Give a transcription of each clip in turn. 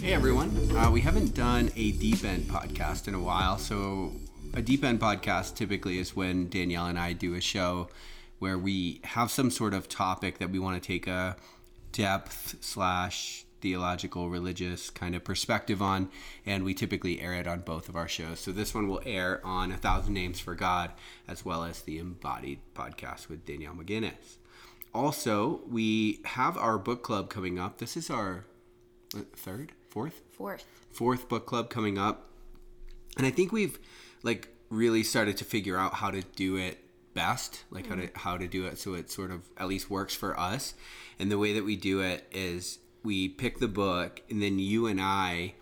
Hey everyone, uh, we haven't done a deep end podcast in a while. So, a deep end podcast typically is when Danielle and I do a show where we have some sort of topic that we want to take a depth slash theological, religious kind of perspective on, and we typically air it on both of our shows. So this one will air on A Thousand Names for God, as well as the Embodied podcast with Danielle McGinnis. Also, we have our book club coming up. This is our third, fourth, Fourth, fourth book club coming up, and I think we've like really started to figure out how to do it best, like how to mm-hmm. how to do it so it sort of at least works for us. And the way that we do it is we pick the book, and then you and I.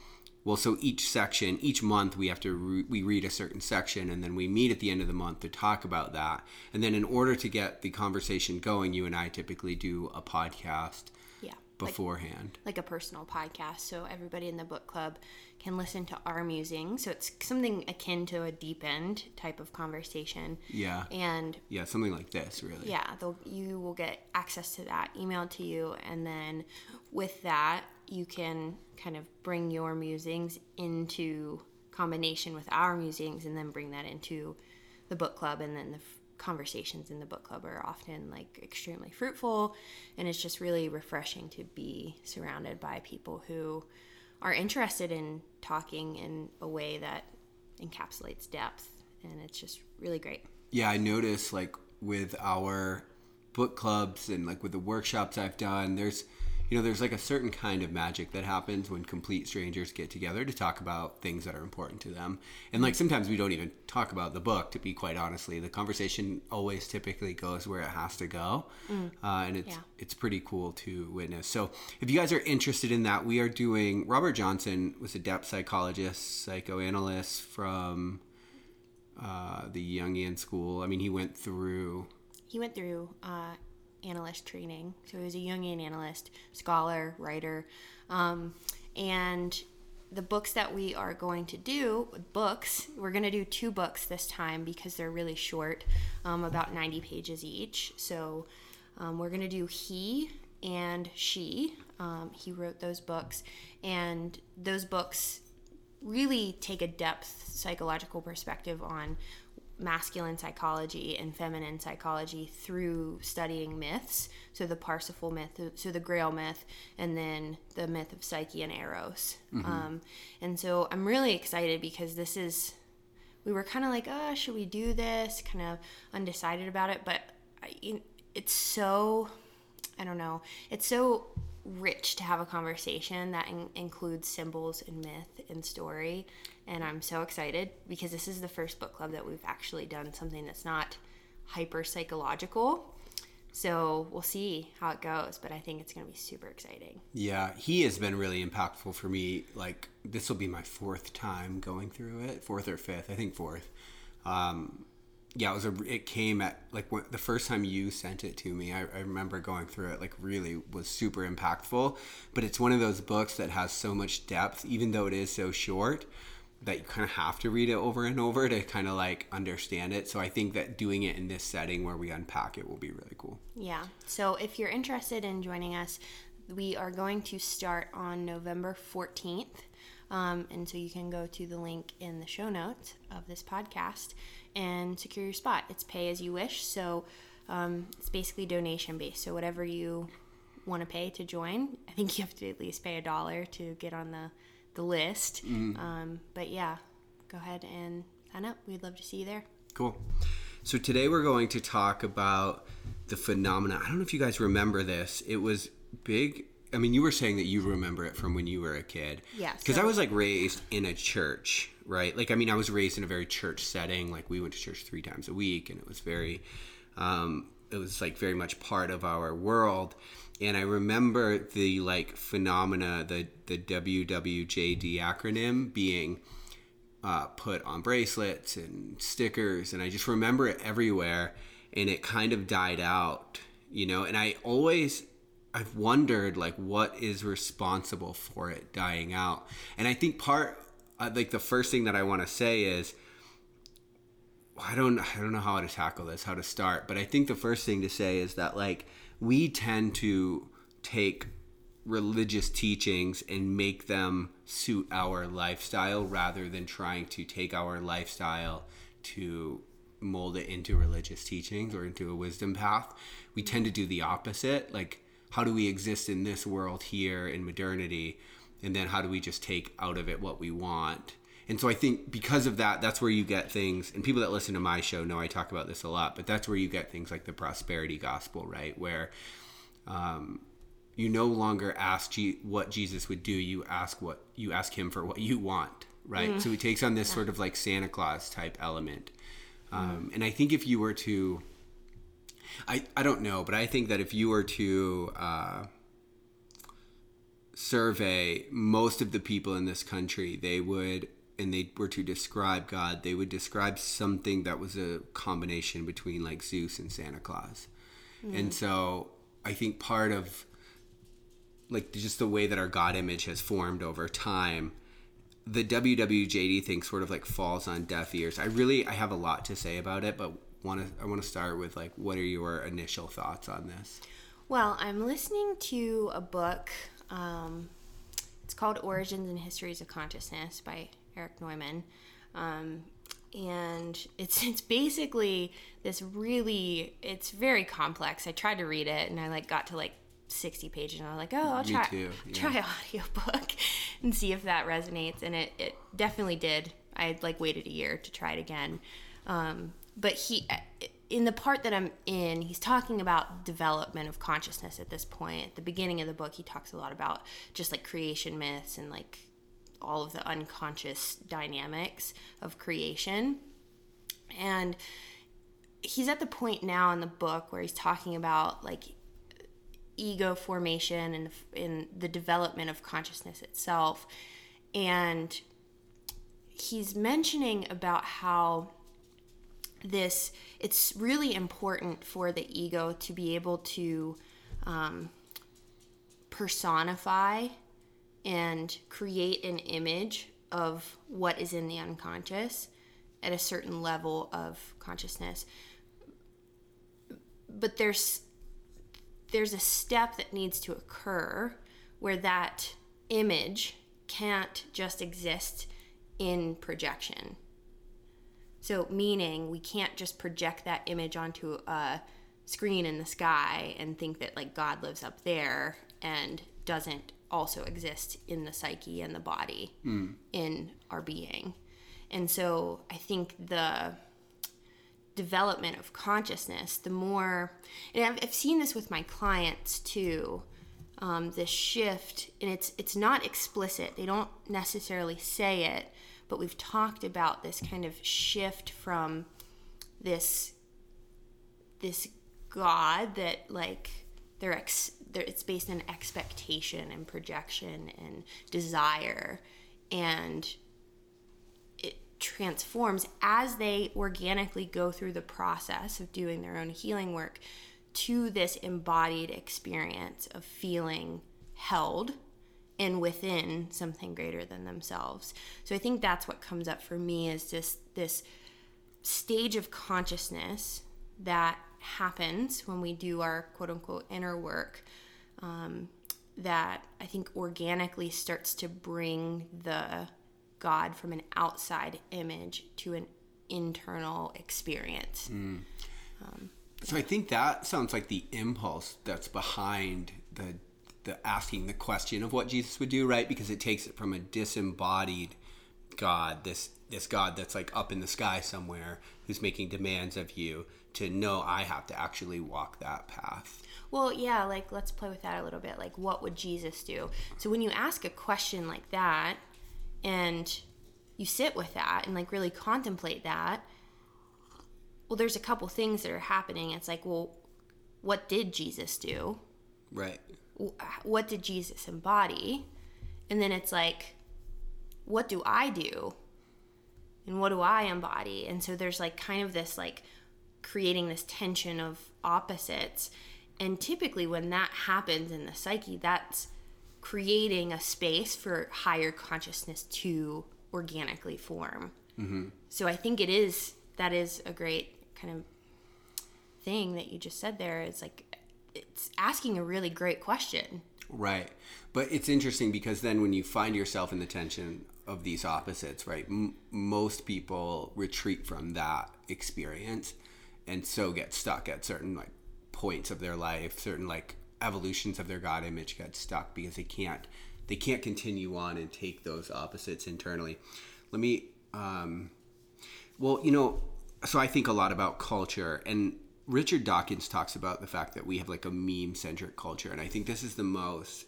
Well, so each section, each month, we have to re- we read a certain section, and then we meet at the end of the month to talk about that. And then, in order to get the conversation going, you and I typically do a podcast yeah, like, beforehand. like a personal podcast, so everybody in the book club can listen to our musings. So it's something akin to a deep end type of conversation. yeah, And yeah, something like this, really. yeah, they'll, you will get access to that emailed to you, and then with that, you can kind of bring your musings into combination with our musings, and then bring that into the book club, and then the conversations in the book club are often like extremely fruitful, and it's just really refreshing to be surrounded by people who are interested in talking in a way that encapsulates depth, and it's just really great. yeah, I notice like with our book clubs and like with the workshops I've done, there's you know, there's like a certain kind of magic that happens when complete strangers get together to talk about things that are important to them. And like sometimes we don't even talk about the book, to be quite honestly. The conversation always typically goes where it has to go. Uh, and it's Yeah. it's pretty cool to witness. So if you guys are interested in that, we are doing Robert Johnson was a depth psychologist, psychoanalyst from uh, the Jungian school. I mean, he went through he went through uh, analyst training. So he was a Jungian analyst, scholar, writer. Um, and the books that we are going to do, books, we're going to do two books this time because they're really short, um, about 90 pages each. So um, we're going to do He and She. Um, he wrote those books. And those books really take a depth psychological perspective on masculine psychology and feminine psychology through studying myths. So the Parsifal myth, so the Grail myth, and then the myth of Psyche and Eros. Um, and so I'm really excited because this is, we were kind of like, oh, should we do this? Kind of undecided about it, but I, it's so, I don't know, it's so rich to have a conversation that in- includes symbols and myth and story and i'm so excited because this is the first book club that we've actually done something that's not hyper psychological so we'll see how it goes but i think it's going to be super exciting Yeah, he has been really impactful for me. Like this will be my fourth time going through it, fourth or fifth, I think fourth. Um, yeah, it was a. It came at like when, the first time you sent it to me. I, I remember going through it. Like really was super impactful. But it's one of those books that has so much depth, even though it is so short. That you kind of have to read it over and over to kind of like understand it. So I think that doing it in this setting where we unpack it will be really cool. Yeah. So if you're interested in joining us, we are going to start on November 14th. Um, and so you can go to the link in the show notes of this podcast and secure your spot. It's pay as you wish. So um, it's basically donation based. So whatever you want to pay to join, I think you have to at least pay a dollar to get on the, the list. Um, but yeah, go ahead and sign up. We'd love to see you there. Cool. So today we're going to talk about the phenomena. I don't know if you guys remember this. It was big. I mean, you were saying that you remember it from when you were a kid. Yeah, Because so- I was like raised in a church, right? Like, I mean, I was raised in a very church setting. Like, we went to church three times a week, and it was very, um, it was like very much part of our world. and I remember the like phenomena, the the WWJD acronym being uh, put on bracelets and stickers, and I just remember it everywhere, and it kind of died out, you know. And I always I've wondered like what is responsible for it dying out, and I think part uh, like the first thing that I want to say is. I don't I don't know how to tackle this, how to start, but I think the first thing to say is that like we tend to take religious teachings and make them suit our lifestyle rather than trying to take our lifestyle to mold it into religious teachings or into a wisdom path. We tend to do the opposite. Like, how do we exist in this world here in modernity? And then how do we just take out of it what we want? And so I think because of that, that's where you get things, and people that listen to my show know I talk about this a lot, but that's where you get things like the prosperity gospel, right? Where um, you no longer ask G- what Jesus would do, you ask what you ask him for what you want, right? Mm. So he takes on this yeah. sort of like Santa Claus type element. Um, mm. And I think if you were to, I, I don't know, but I think that if you were to uh, survey most of the people in this country, they would and they were to describe God, they would describe something that was a combination between like Zeus and Santa Claus. Mm. And so I think part of like just the way that our God image has formed over time, the WWJD thing sort of like falls on deaf ears. I really I have a lot to say about it, but want to I want to start with like what are your initial thoughts on this? Well, I'm listening to a book. Um, it's called Origins and Histories of Consciousness by Erich Neumann. Um, and it's it's basically this really it's very complex. I tried to read it and I like got to like 60 pages and I was like, oh, I'll try too, yeah. try audiobook and see if that resonates. And it, it definitely did. I like waited a year to try it again. Um, but he, uh, in the part that I'm in, he's talking about development of consciousness at this point. At the beginning of the book, he talks a lot about just like creation myths and like all of the unconscious dynamics of creation. And he's at the point now in the book where he's talking about like ego formation and in the development of consciousness itself and he's mentioning about how this it's really important for the ego to be able to um, personify and create an image of what is in the unconscious at a certain level of consciousness. But there's there's a step that needs to occur where that image can't just exist in projection so meaning we can't just project that image onto a screen in the sky and think that like god lives up there and doesn't also exist in the psyche and the body mm. in our being. And so I think the development of consciousness, the more, and I've, I've seen this with my clients too. Um, this shift, and it's it's not explicit. They don't necessarily say it, but we've talked about this kind of shift from this this God that like they're ex- it's based on expectation and projection and desire. And it transforms as they organically go through the process of doing their own healing work to this embodied experience of feeling held and within something greater than themselves. So I think that's what comes up for me is just this stage of consciousness that happens when we do our quote unquote inner work um, that I think organically starts to bring the God from an outside image to an internal experience. Mm. Um, so I think that sounds like the impulse that's behind the the asking the question of what Jesus would do, right? Because it takes it from a disembodied God, this this God that's like up in the sky somewhere, who's making demands of you, to know I have to actually walk that path. Well, yeah, like let's play with that a little bit. Like, what would Jesus do? So when you ask a question like that, and you sit with that and like really contemplate that, well, there's a couple things that are happening. It's like, well, what did Jesus do? Right. What did Jesus embody? And then it's like, what do I do? And what do I embody? And so there's like kind of this like creating this tension of opposites. And typically, when that happens in the psyche, that's creating a space for higher consciousness to organically form. Mm-hmm. So I think it is that is a great kind of thing that you just said there. It's like it's asking a really great question. Right. But it's interesting because then when you find yourself in the tension of these opposites, right? M- most people retreat from that experience and so get stuck at certain like points of their life, certain like evolutions of their god image get stuck because they can't they can't continue on and take those opposites internally. Let me um well, you know, so I think a lot about culture and Richard Dawkins talks about the fact that we have like a meme centric culture and I think this is the most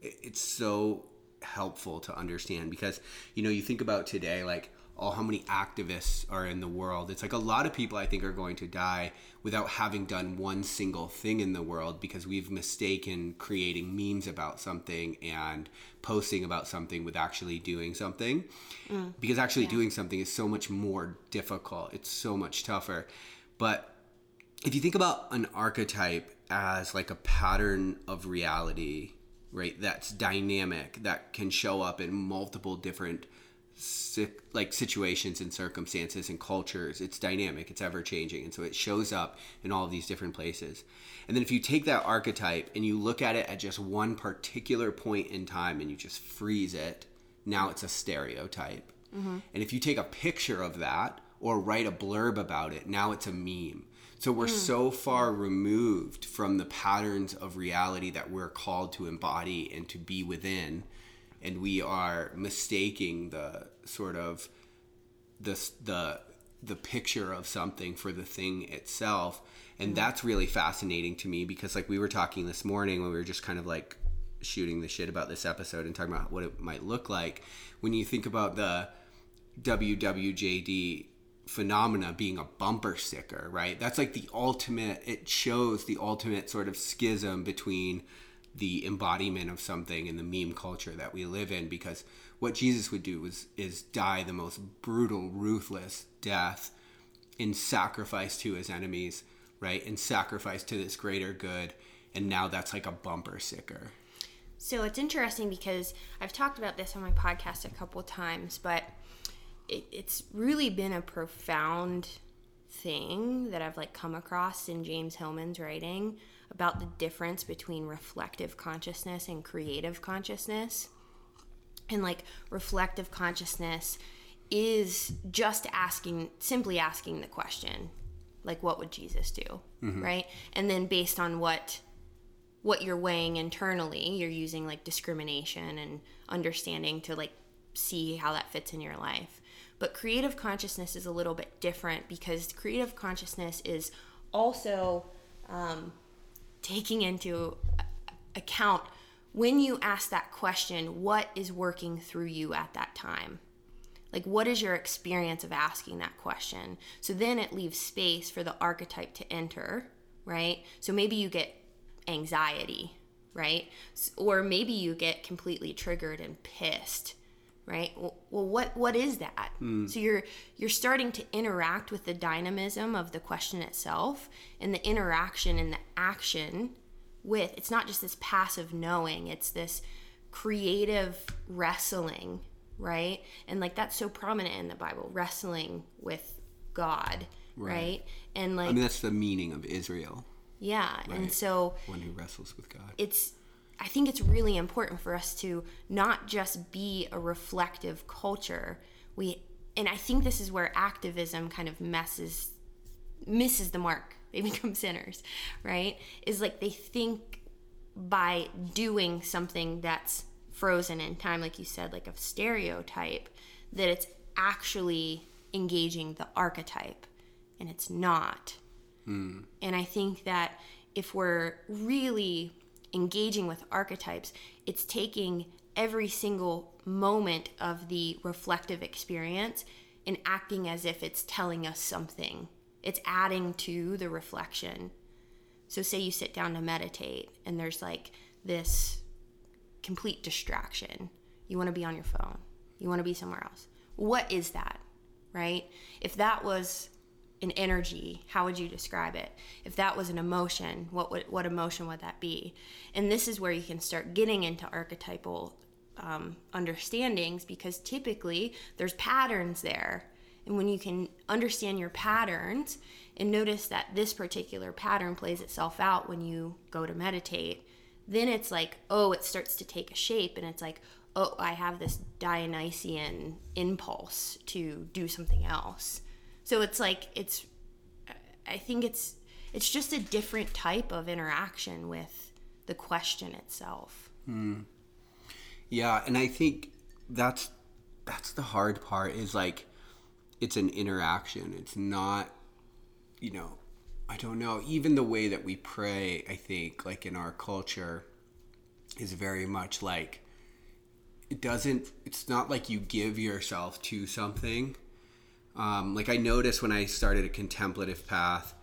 it's so helpful to understand because you know you think about today like oh how many activists are in the world it's like a lot of people i think are going to die without having done one single thing in the world because we've mistaken creating memes about something and posting about something with actually doing something mm. because actually yeah. doing something is so much more difficult it's so much tougher but if you think about an archetype as like a pattern of reality right that's dynamic that can show up in multiple different like situations and circumstances and cultures it's dynamic it's ever changing and so it shows up in all of these different places. And then if you take that archetype and you look at it at just one particular point in time and you just freeze it now it's a stereotype. Mm-hmm. and if you take a picture of that or write a blurb about it now it's a meme so we're mm. so far removed from the patterns of reality that we're called to embody and to be within. And we are mistaking the sort of the, the, the picture of something for the thing itself. And mm. that's really fascinating to me because, like, we were talking this morning when we were just kind of like shooting the shit about this episode and talking about what it might look like. When you think about the WWJD phenomena being a bumper sticker, right? That's like the ultimate, it shows the ultimate sort of schism between the embodiment of something and the meme culture that we live in because what Jesus would do was is die the most brutal, ruthless death in sacrifice to his enemies, right? In sacrifice to this greater good. And now that's like a bumper sticker. So it's interesting because I've talked about this on my podcast a couple times, but it, it's really been a profound thing that I've like come across in James Hillman's writing about the difference between reflective consciousness and creative consciousness. And like reflective consciousness is just asking simply asking the question like what would Jesus do? Mm-hmm. Right? And then based on what what you're weighing internally, you're using like discrimination and understanding to like see how that fits in your life. But creative consciousness is a little bit different because creative consciousness is also um, taking into account when you ask that question, what is working through you at that time? Like, what is your experience of asking that question? So then it leaves space for the archetype to enter, right? So maybe you get anxiety, right? Or maybe you get completely triggered and pissed right well, well what what is that mm. so you're you're starting to interact with the dynamism of the question itself and the interaction and the action with it's not just this passive knowing it's this creative wrestling right and like that's so prominent in the bible wrestling with god right, right? and like i mean that's the meaning of israel yeah right? and so one who wrestles with god it's I think it's really important for us to not just be a reflective culture. We and I think this is where activism kind of messes misses the mark. They become sinners, right? Is like they think by doing something that's frozen in time like you said like a stereotype that it's actually engaging the archetype and it's not. Mm. And I think that if we're really engaging with archetypes, it's taking every single moment of the reflective experience and acting as if it's telling us something. It's adding to the reflection. So, say you sit down to meditate and there's like this complete distraction. You want to be on your phone, you want to be somewhere else. What is that, right? If that was an energy, how would you describe it? If that was an emotion, what would, what emotion would that be? And this is where you can start getting into archetypal um, understandings because typically there's patterns there. And when you can understand your patterns and notice that this particular pattern plays itself out when you go to meditate, then it's like, oh, it starts to take a shape and it's like, oh, I have this Dionysian impulse to do something else. So it's like it's I think it's it's just a different type of interaction with the question itself. Mm. Yeah, and I think that's that's the hard part is like it's an interaction. It's not you know, I don't know, even the way that we pray, I think like in our culture is very much like it doesn't it's not like you give yourself to something um, like I noticed when I started a contemplative path,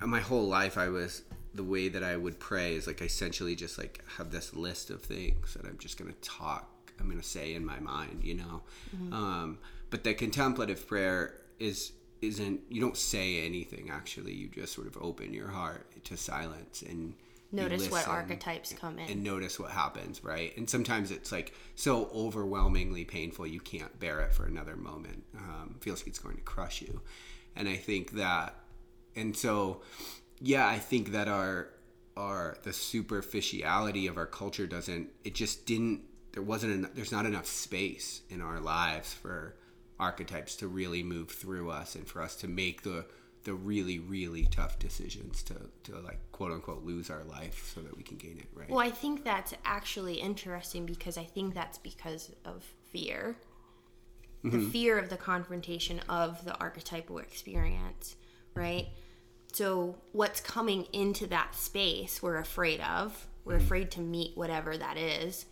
uh, my whole life I was the way that I would pray is like I essentially just like have this list of things that I'm just gonna talk, I'm gonna say in my mind, you know. Mm-hmm. Um, but the contemplative prayer is isn't you don't say anything actually. You just sort of open your heart to silence and notice what archetypes come in. and notice what happens right? And sometimes it's like so overwhelmingly painful you can't bear it for another moment. Um, feels like it's going to crush you. And i think that and so yeah i think that our our the superficiality of our culture doesn't it just didn't there wasn't enough, there's not enough space in our lives for archetypes to really move through us and for us to make the the really really tough decisions to to like quote unquote lose our life so that we can gain it right? Well i think that's actually interesting because i think that's because of fear. Mm-hmm. the fear of the confrontation of the archetypal experience right? So what's coming into that space we're afraid of we're mm-hmm. afraid to meet whatever that is.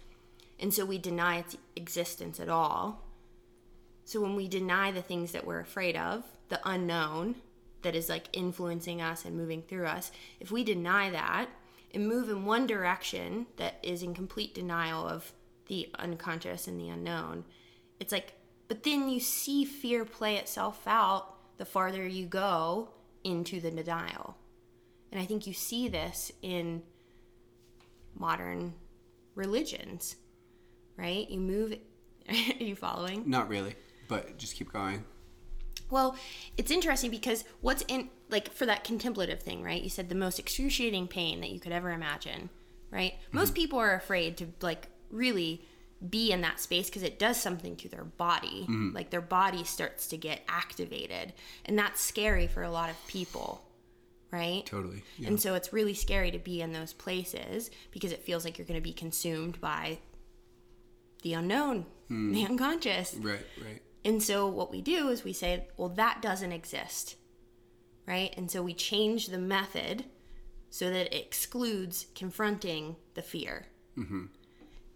And so we deny its existence at all. So when we deny the things that we're afraid of the unknown that is like influencing us and moving through us, if we deny that and move in one direction that is in complete denial of the unconscious and the unknown, it's like, but then you see fear play itself out the farther you go into the denial. And I think you see this in modern religions, right? You move. Are you following? Not really, but just keep going. Well, it's interesting because what's in like for that contemplative thing, right? You said the most excruciating pain that you could ever imagine, right? Mm-hmm. Most people are afraid to like really be in that space because it does something to their body. Mm-hmm. Like their body starts to get activated, and that's scary for a lot of people. Right? Totally. Yeah. And so it's really scary to be in those places because it feels like you're going to be consumed by the unknown, mm. the unconscious. Right, right. And so what we do is we say, well, that doesn't exist, right? And so we change the method so that it excludes confronting the fear. Mm-hmm.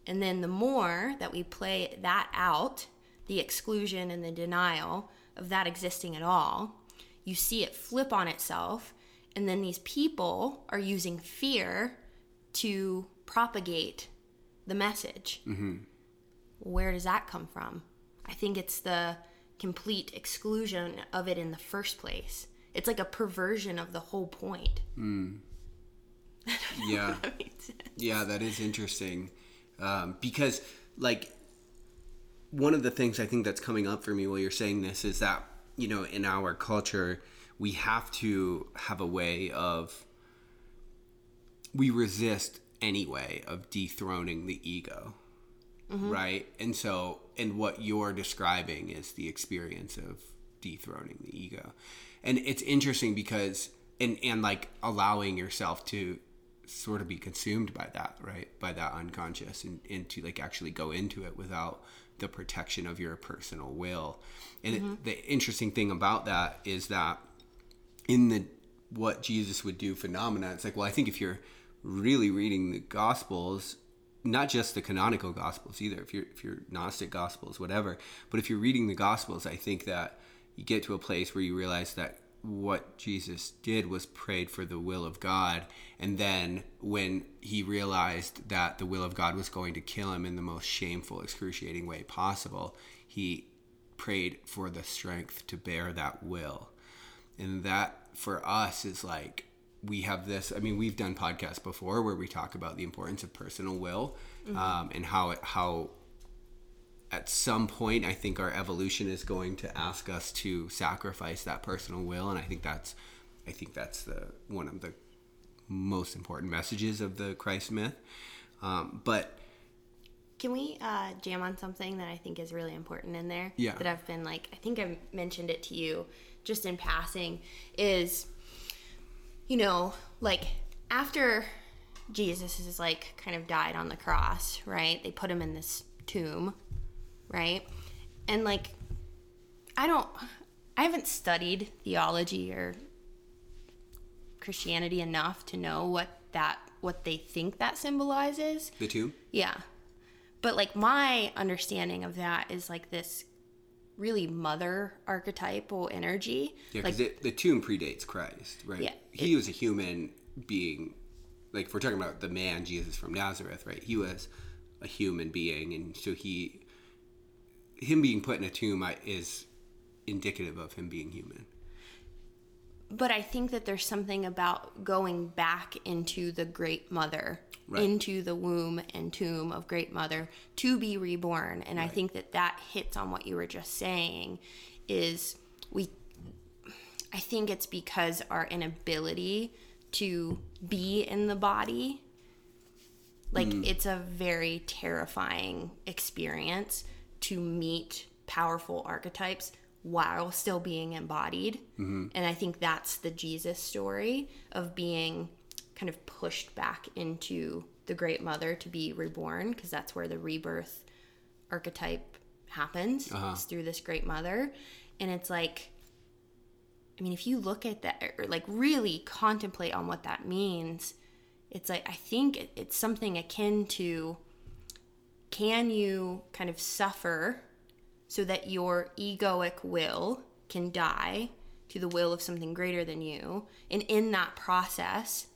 And then the more that we play that out, the exclusion and the denial of that existing at all, you see it flip on itself. And then these people are using fear to propagate the message. Mm-hmm. Where does that come from? I think it's the complete exclusion of it in the first place. It's like a perversion of the whole point. Mm. Yeah. yeah, that is interesting. Um, because, like, one of the things I think that's coming up for me while you're saying this is that, you know, in our culture, we have to have a way of, we resist any way of dethroning the ego mm-hmm. right? And so, and what you're describing is the experience of dethroning the ego. And it's interesting because, and, and like allowing yourself to sort of be consumed by that, right? By that unconscious and, and to like actually go into it without the protection of your personal will. And mm-hmm. it, the interesting thing about that is that in the what Jesus would do phenomena, it's like, well, I think if you're really reading the Gospels, not just the canonical gospels either if you're if you're gnostic gospels whatever but if you're reading the gospels i think that you get to a place where you realize that what Jesus did was prayed for the will of God. And then when he realized that the will of God was going to kill him in the most shameful, excruciating way possible, he prayed for the strength to bear that will. And that for us is like, we have this. I mean, we've done podcasts before where we talk about the importance of personal will mm-hmm. um, and how it, how at some point I think our evolution is going to ask us to sacrifice that personal will, and I think that's I think that's the one of the most important messages of the Christ myth. Um, but can we uh, jam on something that I think is really important in there? Yeah. That I've been like, I think I've mentioned it to you just in passing. Is you know, like after Jesus is like kind of died on the cross, right? They put him in this tomb, right? And like, I don't, I haven't studied theology or Christianity enough to know what that, what they think that symbolizes. The tomb? Yeah. But like, my understanding of that is like this really mother archetypal energy. Yeah, because like, the tomb predates Christ, right? Yeah, he it, was a human being. Like if we're talking about the man Jesus from Nazareth, right? He was a human being, and so he, him being put in a tomb is indicative of him being human. But I think that there's something about going back into the Great Mother right. into the womb and tomb of Great Mother to be reborn. And right. I think that that hits on what you were just saying is we I think it's because our inability to be in the body like mm. it's a very terrifying experience to meet powerful archetypes while still being embodied. Mm-hmm. And I think that's the Jesus story of being kind of pushed back into the Great Mother to be reborn because that's where the rebirth archetype happens uh-huh. through this Great Mother, and it's like. I mean, if you look at that or like really contemplate on what that means, it's like I think it's something akin to can you kind of suffer so that your egoic will can die to the will of something greater than you and in that process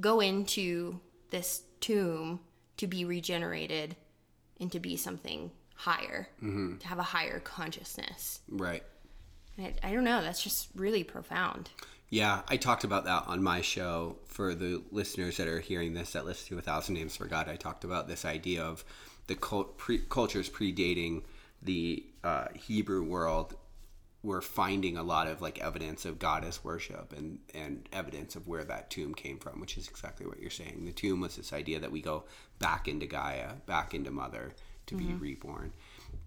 go into this tomb to be regenerated and to be something higher, mm-hmm. to have a higher consciousness. Right. I, I don't know. That's just really profound. Yeah, I talked about that on my show for the listeners that are hearing this that listen to A Thousand Names for God. I talked about this idea of the cult, pre, cultures predating the uh, Hebrew world we're finding a lot of like evidence of goddess worship and and evidence of where that tomb came from, which is exactly what you're saying. The tomb was this idea that we go back into Gaia, back into Mother to mm-hmm. be reborn,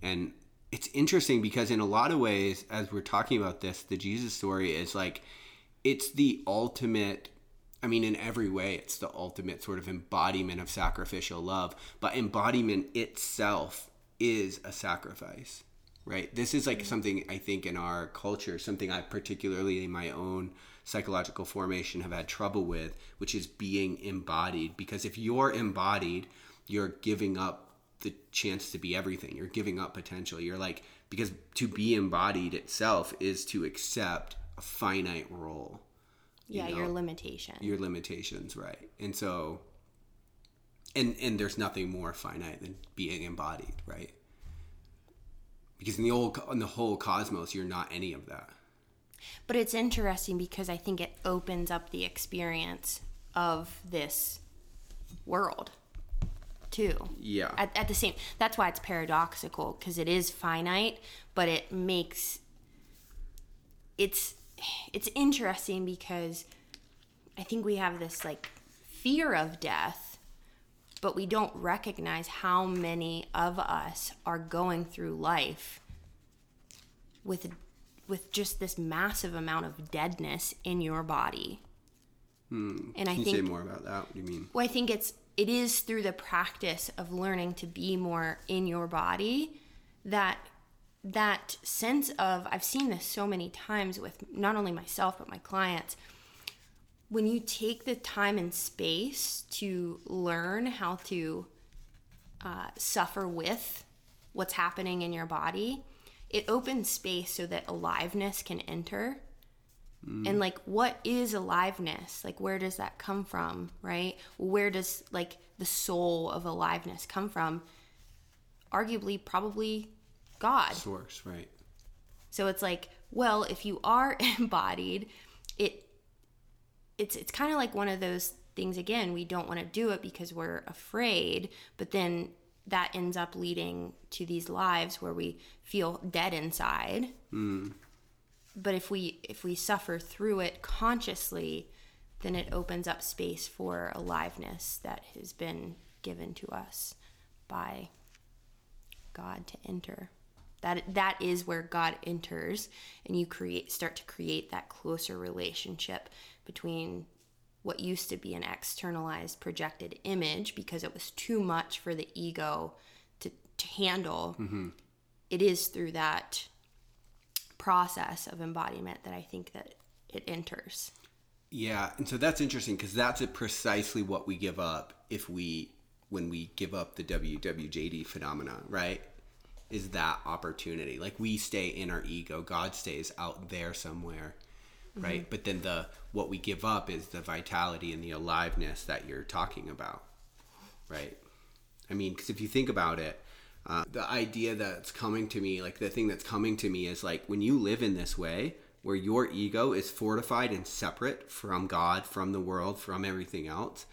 and it's interesting because in a lot of ways, as we're talking about this, the Jesus story is like it's the ultimate I mean, in every way, it's the ultimate sort of embodiment of sacrificial love, but embodiment itself is a sacrifice right? This is like something I think in our culture, something I particularly in my own psychological formation have had trouble with, which is being embodied. Because if you're embodied, you're giving up the chance to be everything. You're giving up potential. You're like, because to be embodied itself is to accept a finite role. Yeah, you know? your limitations. Your limitations, right. And so, and, and there's nothing more finite than being embodied, right? Because in the old in the whole cosmos you're not any of that. But it's interesting because i think it opens up the experience of this world too. Yeah. At, at the same that's why it's paradoxical because it is finite but it makes it's it's interesting because i think we have this like fear of death but we don't recognize how many of us are going through life with with just this massive amount of deadness in your body. Hmm. And I Can think say more about that. What do you mean? Well, I think it's it is through the practice of learning to be more in your body that that sense of I've seen this so many times with not only myself but my clients when you take the time and space to learn how to uh, suffer with what's happening in your body, it opens space so that aliveness can enter. And like what is aliveness? Like where does that come from, right? Where does like the soul of aliveness come from? Arguably probably God. Source, right? So it's like, well, if you are embodied, it it's it's kind of like one of those things again, we don't want to do it because we're afraid, but then that ends up leading to these lives where we feel dead inside. Mm. But if we if we suffer through it consciously, then it opens up space for aliveness that has been given to us by God to enter. That that is where God enters and you create start to create that closer relationship between what used to be an externalized projected image because it was too much for the ego to, to handle. Mm-hmm. It is through that process of embodiment that I think that it enters. Yeah, and so that's interesting because that's it precisely what we give up if we when we give up the WWJD phenomena, right? Is that opportunity. Like we stay in our ego, God stays out there somewhere, right? But then the what we give up is the vitality and the aliveness that you're talking about, right? I mean, because if you think about it, uh, the idea that's coming to me, like the thing that's coming to me is like when you live in this way, where your ego is fortified and separate from God, from the world, from everything else,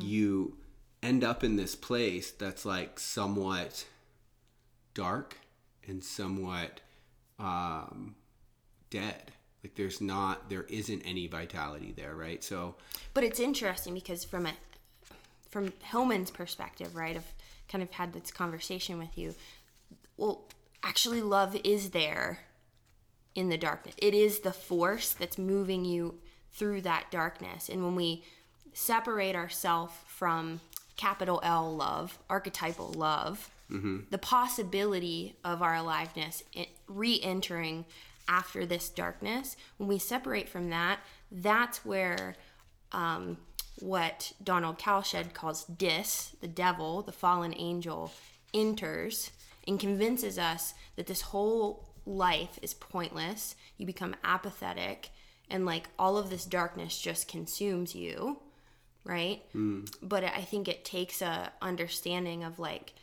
you end up in this place that's like somewhat dark and somewhat um, dead. Like there's not, there isn't any vitality there, right? So, But it's interesting because from a from Hillman's perspective, right? I've kind of had this conversation with you. Well, actually love is there in the darkness. It is the force that's moving you through that darkness. And when we separate ourselves from capital L love, archetypal love, the possibility of our aliveness re entering after this darkness, when we separate from that, that's where um, what Donald Kalsched calls dis, the devil, the fallen angel, enters and convinces us that this whole life is pointless. You become apathetic, and like all of this darkness just consumes you, right? But I think it takes a understanding of like,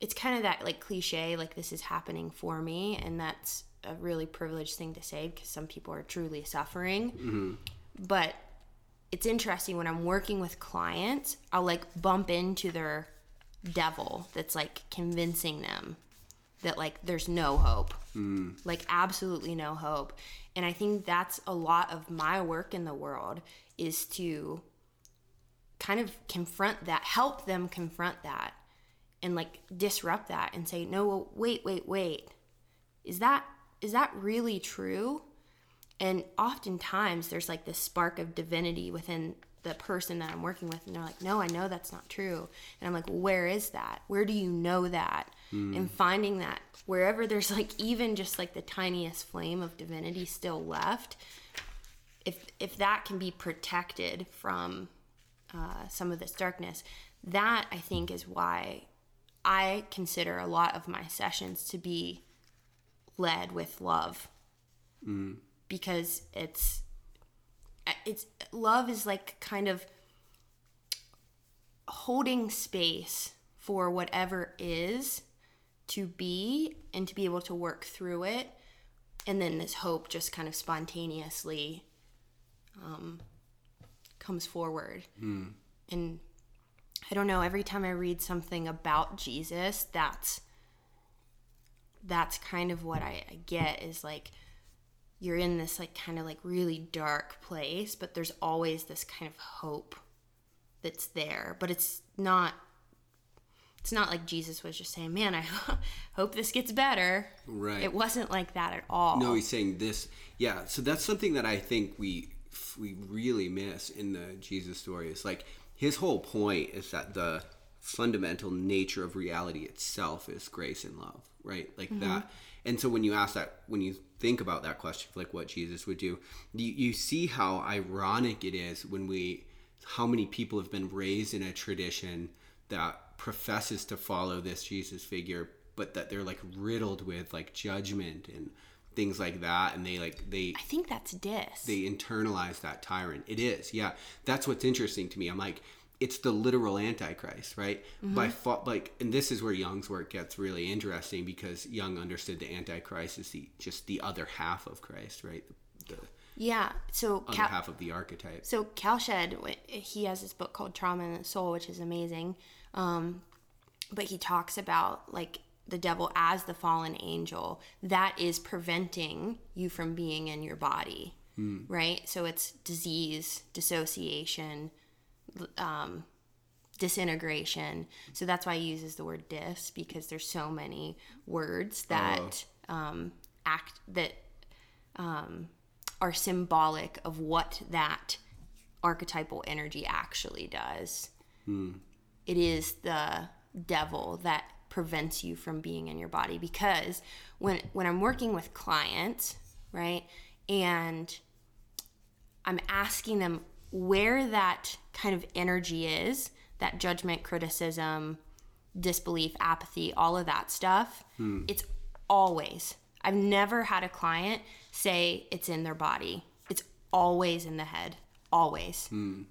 it's kind of that like cliche, like this is happening for me, and that's a really privileged thing to say because some people are truly suffering. Mm-hmm. But it's interesting when I'm working with clients, I'll like bump into their devil that's like convincing them that like there's no hope. Mm. Like absolutely no hope. And I think that's a lot of my work in the world is to kind of confront that, help them confront that and like disrupt that and say, "No, wait, wait, wait. Is that is that really true?" And oftentimes there's like this spark of divinity within the person that I'm working with, and they're like, no, I know that's not true. And I'm like, well, where is that? Where do you know that? And finding that wherever there's like even just like the tiniest flame of divinity still left, if if that can be protected from uh, some of this darkness, that I think is why I consider a lot of my sessions to be led with love. Because it's it's love is like kind of holding space for whatever is to be and to be able to work through it. And then this hope just kind of spontaneously um, comes forward. And i don't know every time i read something about jesus that's that's kind of what I, I get is like you're in this like kind of like really dark place but there's always this kind of hope that's there but it's not it's not like jesus was just saying man i hope this gets better Right. it wasn't like that at all No, he's saying this. Yeah, so that's something that I think we we really miss in the Jesus story. Is like his whole point is that the fundamental nature of reality itself is grace and love, right? Like mm-hmm. that. And so when you ask that, when you think about that question, like what Jesus would do, you, you see how ironic it is when we, how many people have been raised in a tradition that professes to follow this Jesus figure, but that they're like riddled with like judgment and things like that and they like they I think that's dis. they internalize that tyrant. It is, yeah. That's what's interesting to me. I'm like, it's the literal antichrist, right? By fa- like, and this is where Jung's work gets really interesting because Young understood the antichrist is the just the other half of Christ, right? The, the yeah. So other Cal- half of the archetype. So Kalsched, he has this book called Trauma in the Soul, which is amazing. Um, but he talks about like the devil as the fallen angel that is preventing you from being in your body, right? So it's disease, dissociation, um, disintegration. So that's why he uses the word dis because there's so many words that um, act that um, are symbolic of what that archetypal energy actually does. It is the devil that prevents you from being in your body because when when I'm working with clients, right? And I'm asking them where that kind of energy is, that judgment, criticism, disbelief, apathy, all of that stuff. Hmm. It's always, I've never had a client say it's in their body. It's always in the head, always. Hmm.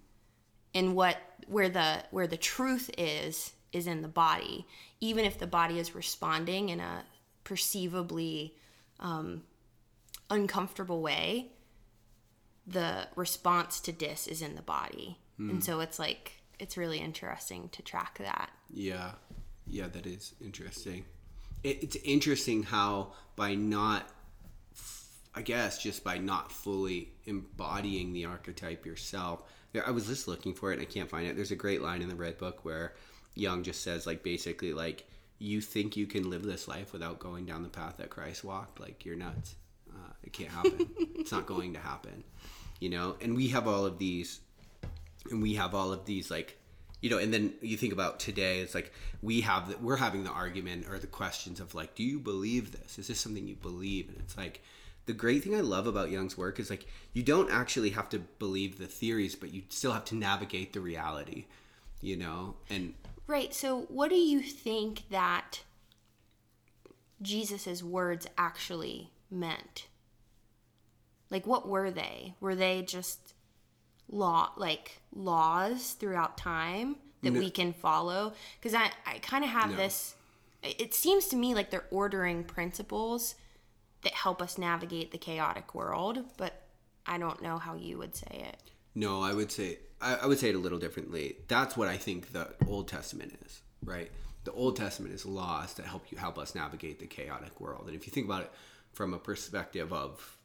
And what where the where the truth is is in the body, even if the body is responding in a perceivably um, uncomfortable way the response to dis is in the body and so it's like it's really interesting to track that Yeah, yeah, that is interesting. It, it's interesting how by not, I guess, just by not fully embodying the archetype yourself. I was just looking for it and I can't find it. There's a great line in the Red Book where Jung just says, like, basically, like, you think you can live this life without going down the path that Christ walked? Like, you're nuts. Uh, it can't happen. it's not going to happen. You know, and we have all of these and we have all of these like you know and then you think about today it's like we have the, we're having the argument or the questions of like do you believe this is this something you believe and it's like the great thing i love about Jung's work is like you don't actually have to believe the theories but you still have to navigate the reality you know and right so what do you think that jesus's words actually meant like what were they were they just law like laws throughout time that No. we can follow because i i kind of have No. this it seems to me like they're ordering principles that help us navigate the chaotic world but i don't know how you would say it No, I would say I, I would say it a little differently. That's what I think the Old Testament is, right? The Old Testament is laws that help you help us navigate the chaotic world. And if you think about it from a perspective of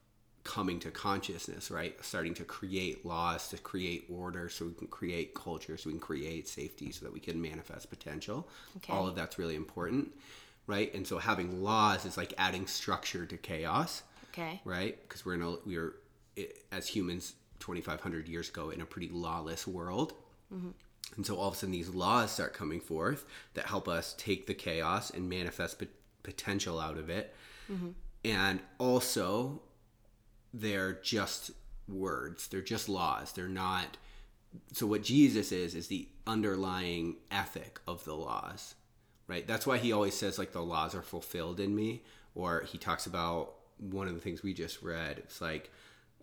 coming to consciousness, right? Starting to create laws to create order so we can create culture, so we can create safety so that we can manifest potential. Okay. All of that's really important, right? And so having laws is like adding structure to chaos okay right? Because we're in a we're i- as humans 2,500 years ago in a pretty lawless world, and so all of a sudden these laws start coming forth that help us take the chaos and manifest pot- potential out of it, and also they're just words. They're just laws. They're not. So what Jesus is is the underlying ethic of the laws, right? That's why he always says like the laws are fulfilled in me, or he talks about one of the things we just read. It's like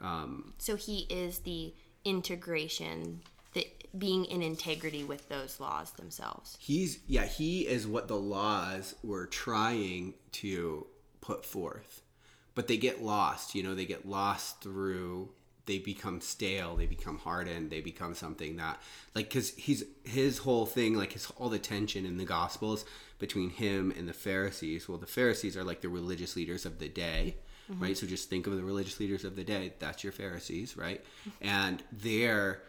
um, So he is the integration, the being in integrity with those laws themselves. he's yeah he is what the laws were trying to put forth but they get lost you know they get lost through they become stale they become hardened they become something that like because he's his whole thing like his all the tension in the gospels between him and the pharisees well the pharisees are like the religious leaders of the day Mm-hmm. right? So just think of the religious leaders of the day. That's your pharisees right? Mm-hmm. And they're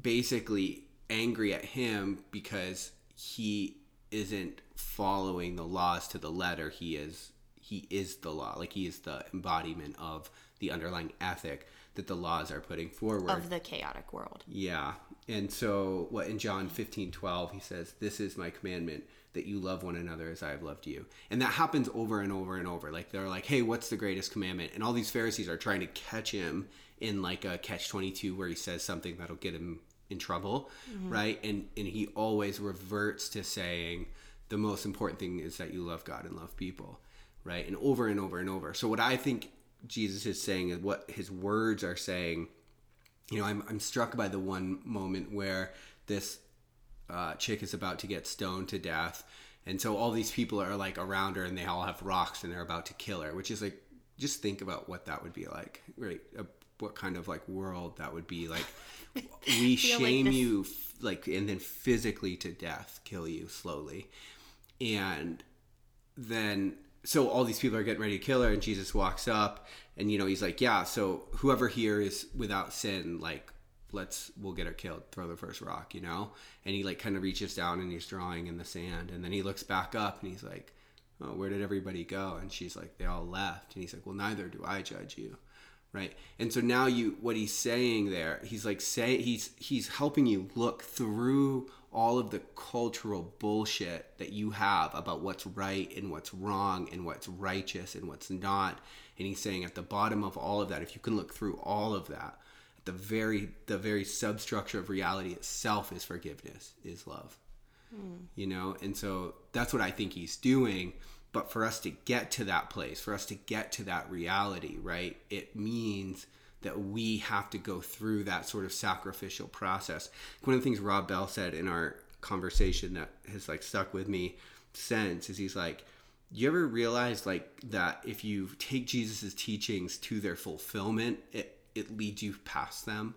basically angry at him because he isn't following the laws to the letter. He is he is the law. Like he is the embodiment of the underlying ethic that the laws are putting forward. Of the chaotic world. yeah. And so what in john 15 12 he says this is my commandment that you love one another as i have loved you. And that happens over and over and over. Like they're like hey what's the greatest commandment? And all these pharisees are trying to catch him in like a catch 22 where he says something that'll get him in trouble mm-hmm. right? And and he always reverts to saying the most important thing is that you love god and love people right? And over and over and over. So what i think Jesus is saying is what his words are saying. You know, I'm I'm struck by the one moment where this uh, chick is about to get stoned to death, and so all these people are like around her, and they all have rocks, and they're about to kill her. Which is like, just think about what that would be like, right? Uh, what kind of like world that would be like. We like shame this- you, like, and then physically to death, kill you slowly, and then so all these people are getting ready to kill her and jesus walks up and you know he's like yeah so whoever here is without sin like let's we'll get her killed throw the first rock you know? And he like kind of reaches down and he's drawing in the sand and then he looks back up and he's like oh, where did everybody go? And she's like they all left. And he's like well neither do i judge you. Right? And so now you what he's saying there he's like say he's he's helping you look through all of the cultural bullshit that you have about what's right and what's wrong and what's righteous and what's not. And he's saying at the bottom of all of that if you can look through all of that the very the very substructure of reality itself is forgiveness is love. Hmm. You know and so that's what i think he's doing. But for us to get to that place for us to get to that reality right it means that we have to go through that sort of sacrificial process. One of the things rob bell said in our conversation that has like stuck with me since is he's like you ever realize like that if you take jesus's teachings to their fulfillment it it leads you past them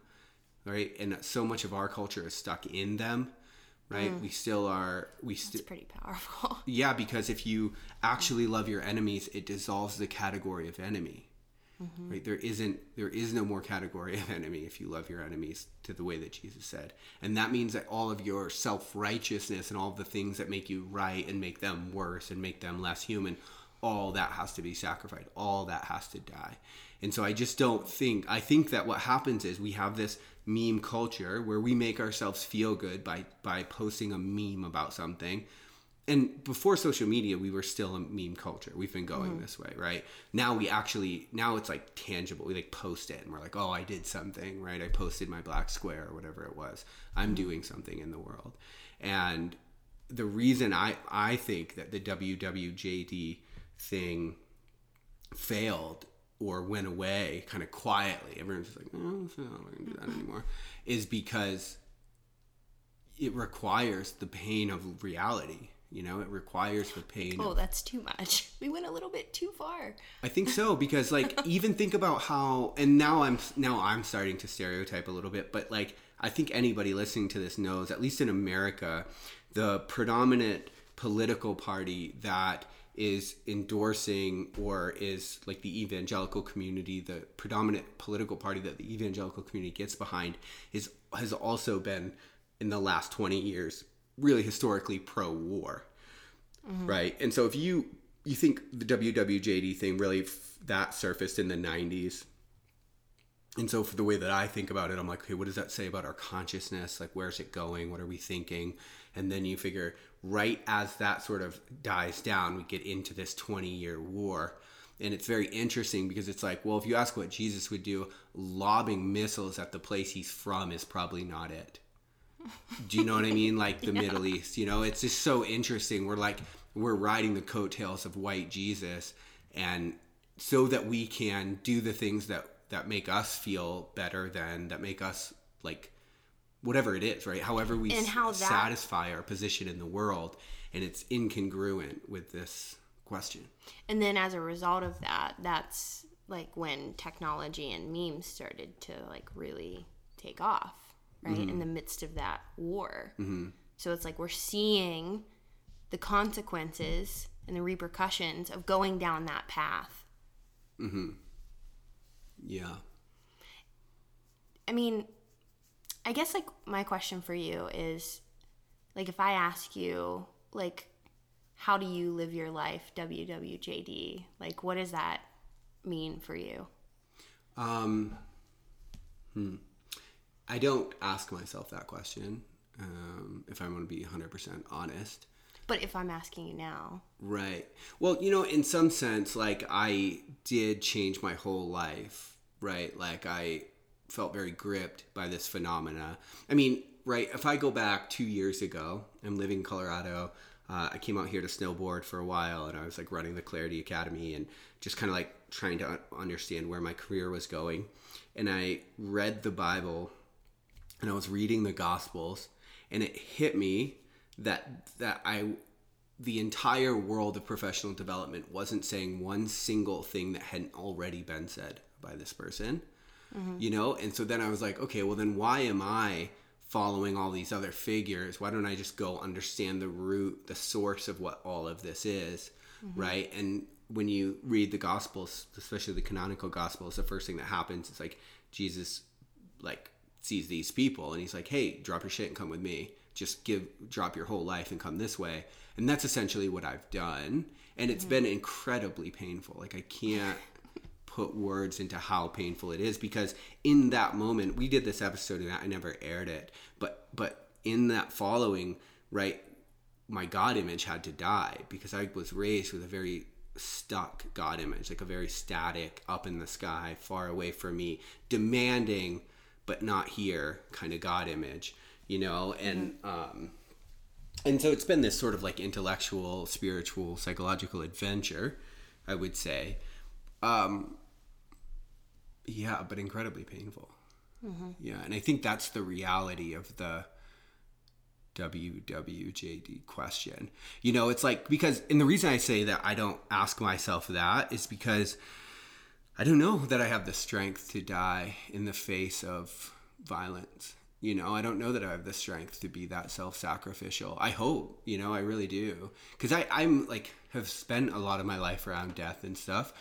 right? And so much of our culture is stuck in them right? Mm. We still are we still It's pretty powerful. yeah because if you actually love your enemies it dissolves the category of enemy. Mm-hmm. Right? There isn't there is no more category of enemy if you love your enemies to the way that jesus said. And that means that all of your self-righteousness and all the things that make you right and make them worse and make them less human all that has to be sacrificed. All that has to die and so i just don't think i think that what happens is we have this meme culture where we make ourselves feel good by by posting a meme about something. And before social media we were still a meme culture. We've been going mm-hmm. this way right? Now we actually now it's like tangible. We like post it and we're like oh i did something right? I posted my black square or whatever it was. I'm mm-hmm. doing something in the world. And the reason i i think that the wwjd thing failed or went away kind of quietly everyone's just like oh, i'm not going to do that anymore is because it requires the pain of reality you know it requires the pain Oh, of that's too much. We went a little bit too far. I think so because like even think about how and now I'm now I'm starting to stereotype a little bit but like I think anybody listening to this knows at least in America the predominant political party that is endorsing or is like the evangelical community the predominant political party that the evangelical community gets behind is has also been in the last 20 years really historically pro war mm-hmm. right? And so if you you think the wwjd thing really f- that surfaced in the 90s and so for the way that i think about it i'm like okay what does that say about our consciousness? Like where's it going? What are we thinking? And then you figure right as that sort of dies down we get into this 20 year war and it's very interesting because it's like well if you ask what jesus would do lobbing missiles at the place he's from is probably not it do you know what I mean? Like the Middle East, you know, it's just so interesting. We're like, we're riding the coattails of white Jesus, and so that we can do the things that that make us feel better than that make us like whatever it is, right? However we And how s- that- satisfy our position in the world, and it's incongruent with this question. And then as a result of that, that's like when technology and memes started to like really take off, right? In the midst of that war. Mm-hmm. So it's like we're seeing the consequences and the repercussions of going down that path. Mhm. Yeah. I mean, I guess like my question for you is like if I ask you like how do you live your life WWJD? Like what does that mean for you? Um, hmm. I don't ask myself that question. Um, if I want to be 100% honest. But if I'm asking you now, Right. Well, you know, in some sense, like I did change my whole life, right? Like I felt very gripped by this phenomena. I mean, right, if I go back two years ago, I'm living in Colorado. uh, I came out here to snowboard for a while, and I was like running the Clarity Academy and just kind of like trying to understand where my career was going. And I read the Bible, and I was reading the Gospels, and it hit me that that I the entire world of professional development wasn't saying one single thing that hadn't already been said by this person. Mm-hmm. You know, and so then I was like, okay, well then why am I following all these other figures? Why don't I just go understand the root, the source of what all of this is, mm-hmm. right? And when you read the gospels, especially the canonical gospels, the first thing that happens is like Jesus like sees these people and he's like, "Hey, drop your shit and come with me." just give drop your whole life and come this way and that's essentially what i've done and it's mm-hmm. been incredibly painful like i can't put words into how painful it is because in that moment we did this episode and i never aired it but but in that following right my god image had to die because i was raised with a very stuck god image like a very static up in the sky far away from me demanding but not here kind of god image you know, and mm-hmm. um, and so it's been this sort of like intellectual, spiritual, psychological adventure, I would say. Um, yeah, but incredibly painful. Mm-hmm. Yeah, and I think that's the reality of the WWJD question. You know, it's like because, and the reason I say that I don't ask myself that is because I don't know that I have the strength to die in the face of violence you know i don't know that i have the strength to be that self-sacrificial i hope you know i really do because i i'm like have spent a lot of my life around death and stuff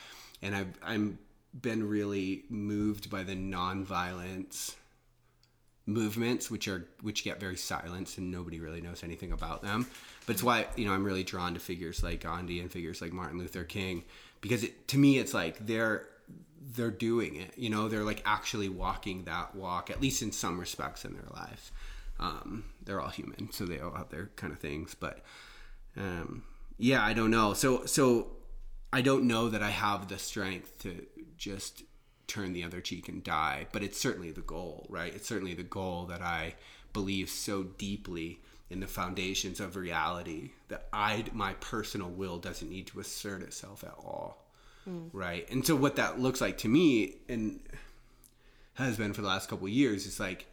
and i've i'm been really moved by the non-violence movements which are which get very silenced and nobody really knows anything about them but it's why you know i'm really drawn to figures like gandhi and figures like martin luther king because it, to me it's like they're they're doing it. You know, they're like actually walking that walk, at least in some respects in their lives. Um, they're all human, so they all have their kind of things. But um, yeah, I don't know. So so I don't know that I have the strength to just turn the other cheek and die. But it's certainly the goal, right? It's certainly the goal that I believe so deeply in the foundations of reality that I my personal will doesn't need to assert itself at all mm. right? And so what that looks like to me and has been for the last couple years is like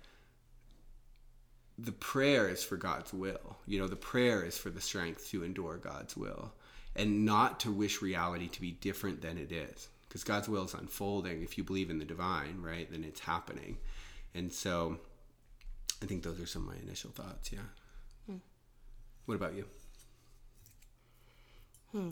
the prayer is for God's will. You know, the prayer is for the strength to endure God's will and not to wish reality to be different than it is. Because God's will is unfolding. If you believe in the divine, right, then it's happening. And so I think those are some of my initial thoughts. Yeah. Hmm. What about you? Hmm.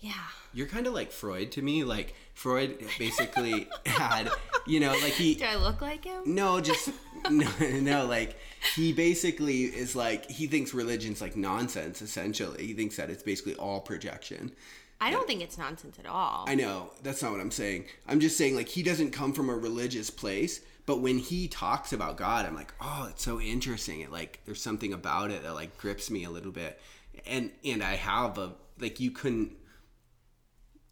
Yeah. You're kind of like Freud to me. Like Freud basically had, you know, like he. Do I look like him? No, just no, no. Like he basically is like he thinks religion's like nonsense. Essentially, he thinks that it's basically all projection. I don't think it's nonsense at all. I know that's not what I'm saying. I'm just saying like he doesn't come from a religious place, but when he talks about God, I'm like, oh, it's so interesting. It like there's something about it that like grips me a little bit, and and I have a like you couldn't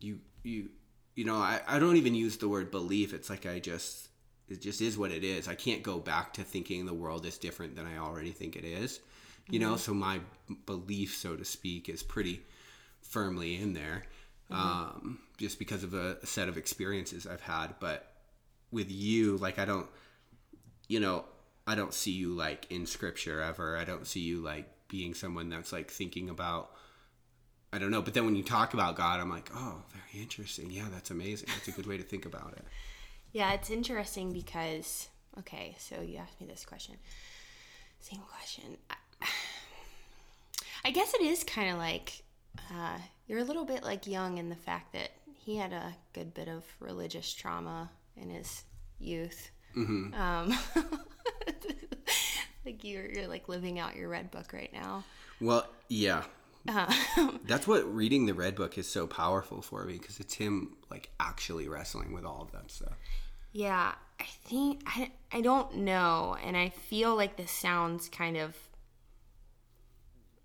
you you you know I, I don't even use the word belief it's like i just it just is what it is i can't go back to thinking the world is different than i already think it is you mm-hmm. know so my belief so to speak is pretty firmly in there mm-hmm. um, just because of a, a set of experiences i've had but with you like i don't you know i don't see you like in scripture ever i don't see you like being someone that's like thinking about I don't know. But then when you talk about God, I'm like, oh, very interesting. Yeah, that's amazing. That's a good way to think about it. Yeah, it's interesting because, okay, so you asked me this question. Same question. I, I guess it is kind of like uh, you're a little bit like Jung in the fact that he had a good bit of religious trauma in his youth. Mm-hmm. Um, like you're, you're like living out your red book right now. Well, yeah, uh, That's what reading the Red Book is so powerful for me because it's him like actually wrestling with all of that stuff. Yeah, I think I I don't know, and I feel like this sounds kind of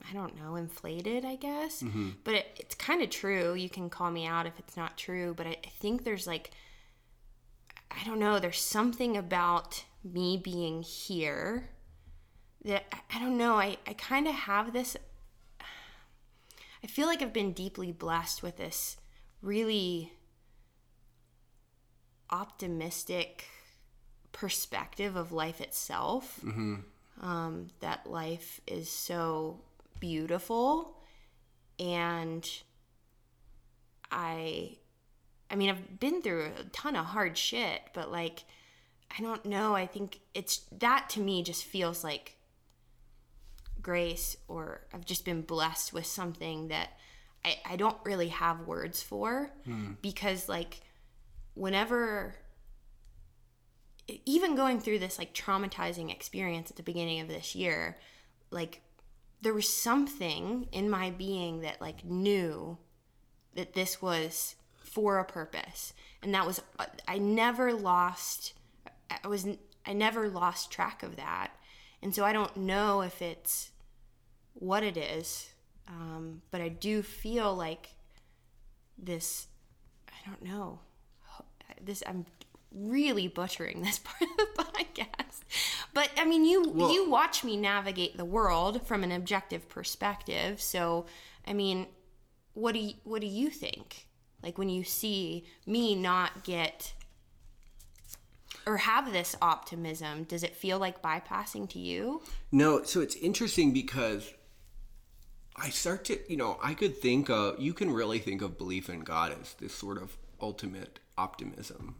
I don't know inflated, I guess, mm-hmm. but it, it's kind of true. You can call me out if it's not true, but I, I think there's like I don't know. There's something about me being here that I- I don't know. I, I kind of have this. I feel like I've been deeply blessed with this really optimistic perspective of life itself. Um, that life is so beautiful, and I, I mean, I've been through a ton of hard shit, but like, I don't know. I think it's that to me just feels like grace, or I've just been blessed with something that I, I don't really have words for hmm. because, like, whenever even going through this like traumatizing experience at the beginning of this year, like there was something in my being that like knew that this was for a purpose. And that was I never lost I was I never lost track of that. And so I don't know if it's what it is, um, but I do feel like this I don't know. This I'm really butchering this part of the podcast. But I mean, you Well- you watch me navigate the world from an objective perspective. So, I mean, what do you, what do you think? Like when you see me not get or have this optimism, does it feel like bypassing to you? No, so it's interesting because I start to, you know, I could think of, you can really think of belief in God as this sort of ultimate optimism.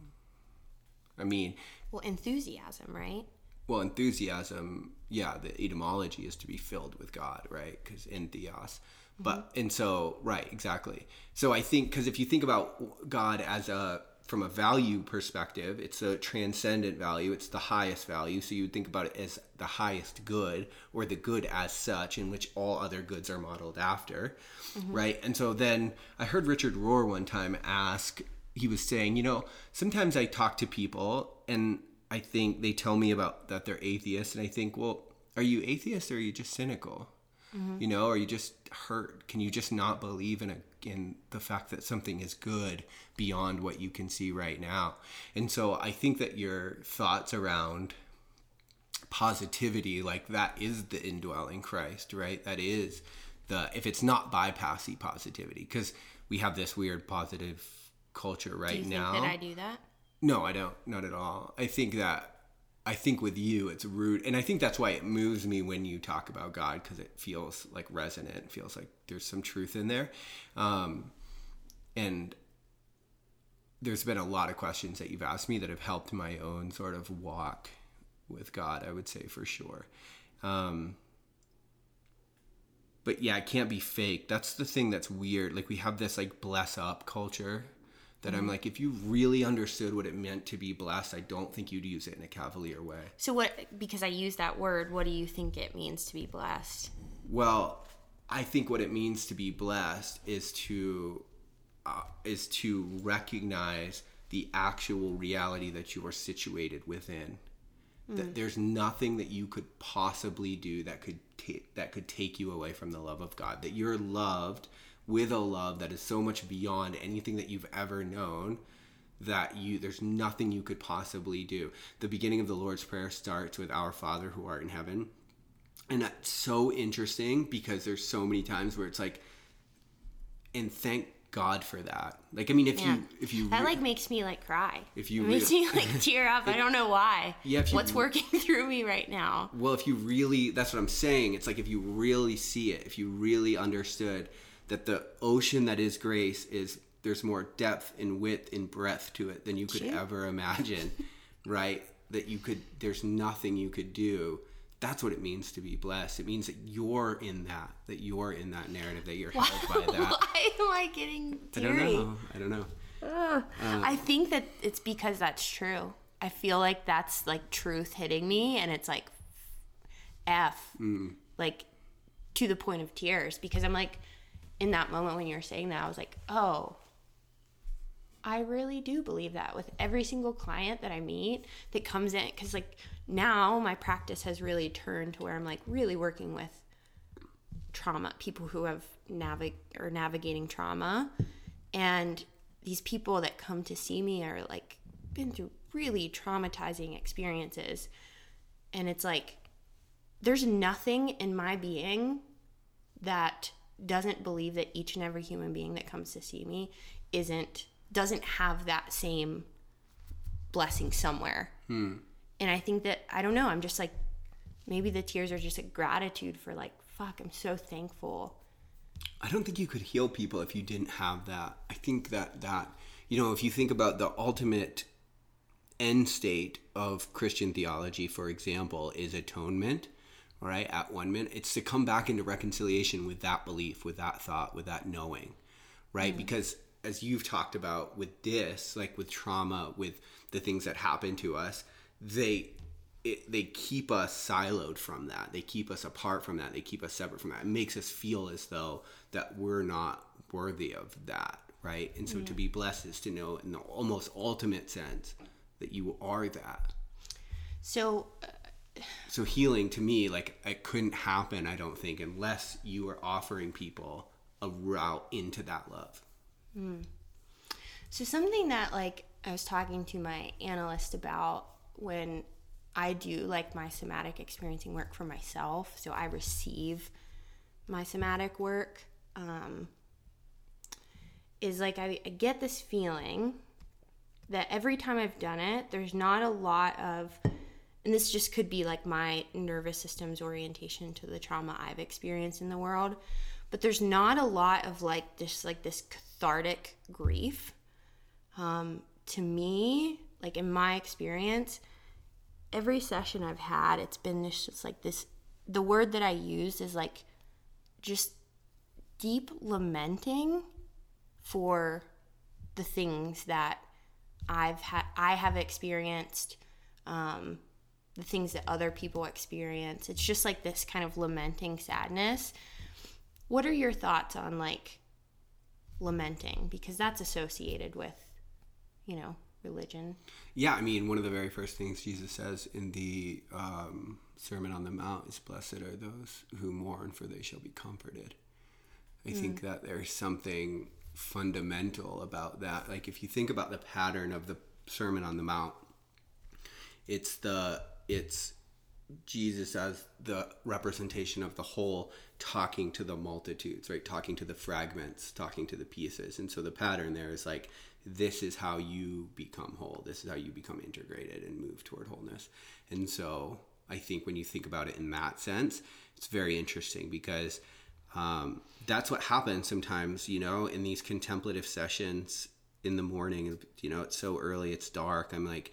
I mean, Well, enthusiasm, right? well, enthusiasm, yeah, the etymology is to be filled with God, right? Because entheos. Mm-hmm. But, and so, right, exactly. So I think, because if you think about God as a, from a value perspective, it's a transcendent value, it's the highest value. So you would think about it as the highest good or the good as such, in which all other goods are modeled after, mm-hmm. right? And so then I heard Richard Rohr one time ask, he was saying, you know, sometimes I talk to people and I think they tell me about that they're atheists, and I think, well, are you atheist or are you just cynical? Mm-hmm. You know, are you just hurt? Can you just not believe in a in the fact that something is good beyond what you can see right now? And so I think that your thoughts around positivity, like that is the indwelling Christ, right? That is the if it's not bypassy positivity, because we have this weird positive culture right Do you think now. that I do that? No, I don't. Not at all. I think that I think with you it's rude, and I think that's why it moves me when you talk about God because it feels like resonant. It feels like there's some truth in there, um, and there's been a lot of questions that you've asked me that have helped my own sort of walk with God. I would say for sure. Um, but yeah, it can't be fake. That's the thing that's weird. Like we have this like bless up culture that I'm like, if you really understood what it meant to be blessed, I don't think you'd use it in a cavalier way. So what because I use that word, what do you think it means to be blessed? Well, I think what it means to be blessed is to uh, is to recognize the actual reality that you are situated within. That there's nothing that you could possibly do that could ta- that could take you away from the love of God. That you're loved with a love that is so much beyond anything that you've ever known that you there's nothing you could possibly do. The beginning of the Lord's prayer starts with our Father who art in heaven. And that's so interesting because there's so many times where it's like and thank God for that. Like I mean if Yeah. you if you That like makes me like cry. If you it makes me like tear up. I don't know why. Yeah, you- What's working through me right now? Well, if you really, that's what I'm saying. It's like if you really see it, if you really understood that the ocean that is grace is there's more depth and width and breadth to it than you could Sure. ever imagine, right? That you could, there's nothing you could do. That's what it means to be blessed. It means that you're in that, that you're in that narrative, that you're held by that. Why am I getting I don't know. I don't know. Ugh. I think that it's because that's true. I feel like that's like truth hitting me, and it's like F, Mm. like to the point of tears because I'm like, in that moment when you were saying that, I was like, oh, I really do believe that with every single client that I meet that comes in. Because, like, now my practice has really turned to where I'm like really working with trauma, people who have navig or navigating trauma. And these people that come to see me are like been through really traumatizing experiences. And it's like there's nothing in my being that doesn't believe that each and every human being that comes to see me isn't doesn't have that same blessing somewhere. Hmm. And I think that I don't know, I'm just like maybe the tears are just a gratitude for like fuck, I'm so thankful. I don't think you could heal people if you didn't have that. I think that that you know, if you think about the ultimate end state of Christian theology, for example, is atonement, right? At one minute, it's to come back into reconciliation with that belief, with that thought, with that knowing, right? Mm-hmm. Because as you've talked about with this, like with trauma, with the things that happen to us, they it, they keep us siloed from that. They keep us apart from that. They keep us separate from that. It makes us feel as though that we're not worthy of that, right? And so to mm-hmm. be blessed is to know in the almost ultimate sense that you are that. So uh, So healing to me, like it couldn't happen, I don't think, unless you are offering people a route into that love. So something that like I was talking to my analyst about when I do like my somatic experiencing work for myself, so I receive my somatic work, um, is like I, I get this feeling that every time I've done it, there's not a lot of, and this just could be like my nervous system's orientation to the trauma I've experienced in the world, but there's not a lot of like just like this cathartic grief. Um, to me, like in my experience, every session I've had, it's been this just like this. The word that I use is like just deep lamenting for the things that I've had, I have experienced, um, the things that other people experience. It's just like this kind of lamenting sadness. What are your thoughts on like lamenting? Because that's associated with, you know, religion. Yeah, I mean, one of the very first things Jesus says in the um, Sermon on the Mount is, Blessed are those who mourn, for they shall be comforted. I think that there's something fundamental about that. Like, if you think about the pattern of the Sermon on the Mount, it's the, it's, Jesus as the representation of the whole talking to the multitudes, right? Talking to the fragments, talking to the pieces. And so the pattern there is like, this is how you become whole. This is how you become integrated and move toward wholeness. And so I think when you think about it in that sense, it's very interesting because um, that's what happens sometimes, you know, in these contemplative sessions in the morning. You know, it's so early, it's dark. I'm like,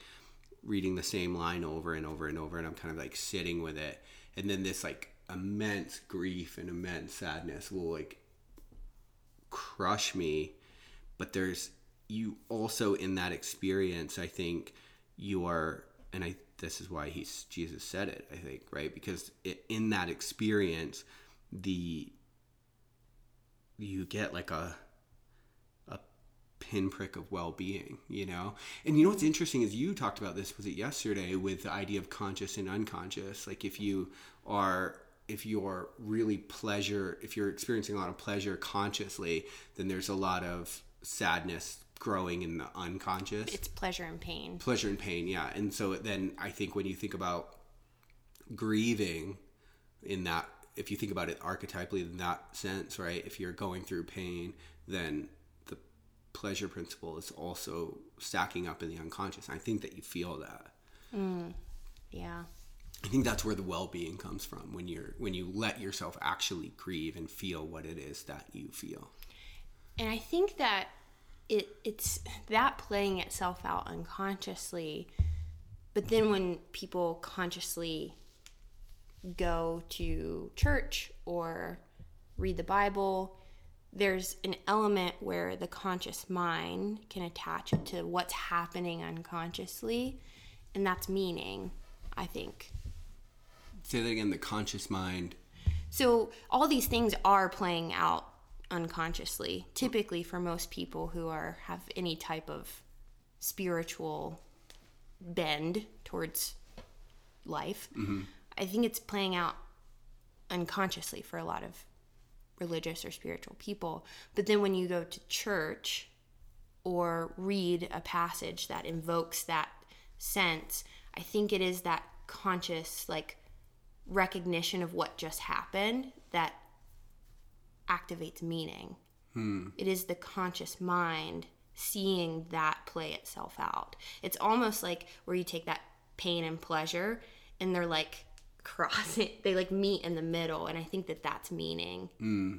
reading the same line over and over and over and I'm kind of like sitting with it. And then this like immense grief and immense sadness will like crush me. But there's you also in that experience I think you are and I this is why he's Jesus said it I think right? Because it, in that experience the you get like a a pinprick of well-being you know? And you know what's interesting is you talked about this was it yesterday with the idea of conscious and unconscious? Like if you are if you're really pleasure if you're experiencing a lot of pleasure consciously then there's a lot of sadness growing in the unconscious. It's pleasure and pain. pleasure and pain yeah. And so then i think when you think about grieving in that if you think about it archetypally in that sense right? If you're going through pain then the pleasure principle is also stacking up in the unconscious i think that you feel that mm. Yeah. i think that's where the well-being comes from when you're when you let yourself actually grieve and feel what it is that you feel And I think that it it's that playing itself out unconsciously. But then when people consciously go to church or read the Bible, there's an element where the conscious mind can attach it to what's happening unconsciously, and that's meaning, I think. say that again the conscious mind So all these things are playing out unconsciously. Typically, for most people who are have any type of spiritual bend towards life, mm-hmm. I think it's playing out unconsciously for a lot of religious or spiritual people. But then when you go to church or read a passage that invokes that sense, I think it is that conscious like recognition of what just happened that activates meaning. Hmm. It is the conscious mind seeing that play itself out. It's almost like where you take that pain and pleasure and they're like crossing, they like meet in the middle. And I think that that's meaning. Hmm.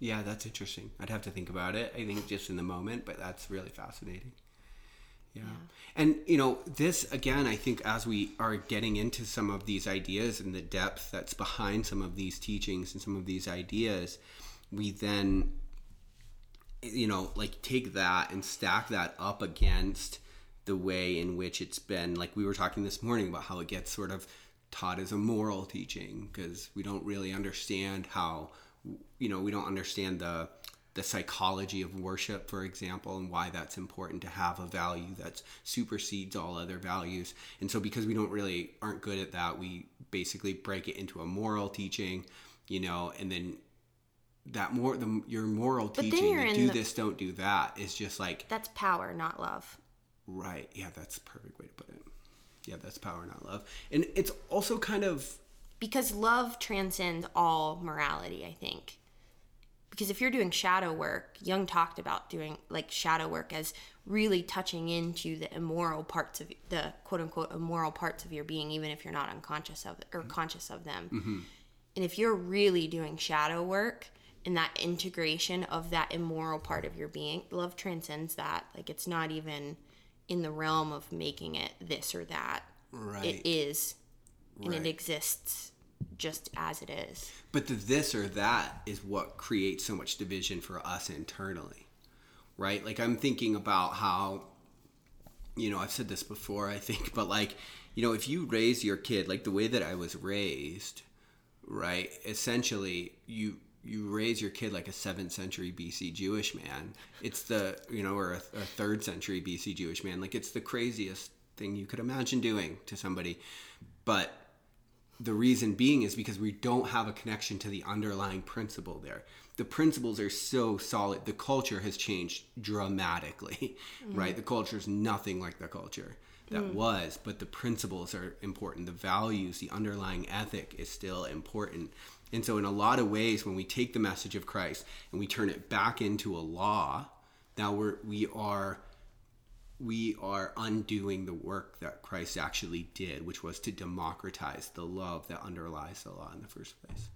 Yeah, that's interesting. I'd have to think about it. I think just in the moment, but that's really fascinating. Yeah. And, you know, this, again, I think as we are getting into some of these ideas and the depth that's behind some of these teachings and some of these ideas, we then, you know, like take that and stack that up against the way in which it's been, like we were talking this morning about how it gets sort of taught as a moral teaching because we don't really understand how, you know, we don't understand the the psychology of worship, for example, and why that's important to have a value that supersedes all other values. And so, because we don't really aren't good at that, we basically break it into a moral teaching, you know, and then that more the your moral then teaching, do the- this, don't do that, is just like That's power, not love. Right. Yeah, that's perfect way to put it. Yeah, that's power, not love, and it's also kind of Because love transcends all morality, I think. Because if you're doing shadow work, Jung talked about doing like shadow work as really touching into the immoral parts of the quote unquote immoral parts of your being, even if you're not unconscious of or mm-hmm. conscious of them. Mm-hmm. And if you're really doing shadow work and that integration of that immoral part of your being, love transcends that. Like it's not even in the realm of making it this or that. right. It is, and Right. it exists just as it is. But the this or that is what creates so much division for us internally, right? Like I'm thinking about how, you know, I've said this before, I think, but like, you know, if you raise your kid like the way that I was raised, right? Essentially, you you raise your kid like a seventh century BC Jewish man. It's the you know, or a, a third century BC Jewish man. Like it's the craziest thing you could imagine doing to somebody, but the reason being is because we don't have a connection to the underlying principle there. The principles are so solid. The culture has changed dramatically, right? Mm. The culture is nothing like the culture that mm. was, but the principles are important. The values, the underlying ethic is still important. And so, in a lot of ways, when we take the message of Christ and we turn it back into a law, now we're we are we are undoing the work that Christ actually did, which was to democratize the love that underlies the law in the first place.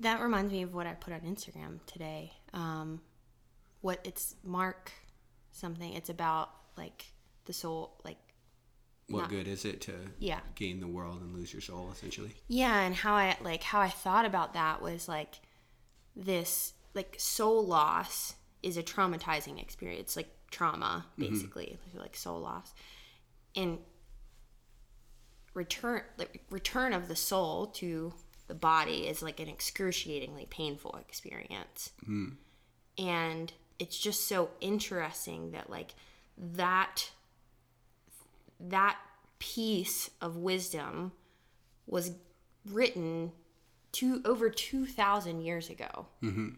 That reminds me of what I put on Instagram today. Um, what it's Mark something. It's about like the soul, like What Not- good is it to Yeah. gain the world and lose your soul, essentially? yeah, and how I like how I thought about that was like this like soul loss is a traumatizing experience, like trauma mm-hmm. basically, like soul loss, and return like return of the soul to the body is like an excruciatingly painful experience. Hmm. And it's just so interesting that like that that piece of wisdom was written two over 2000 years ago. Mm-hmm.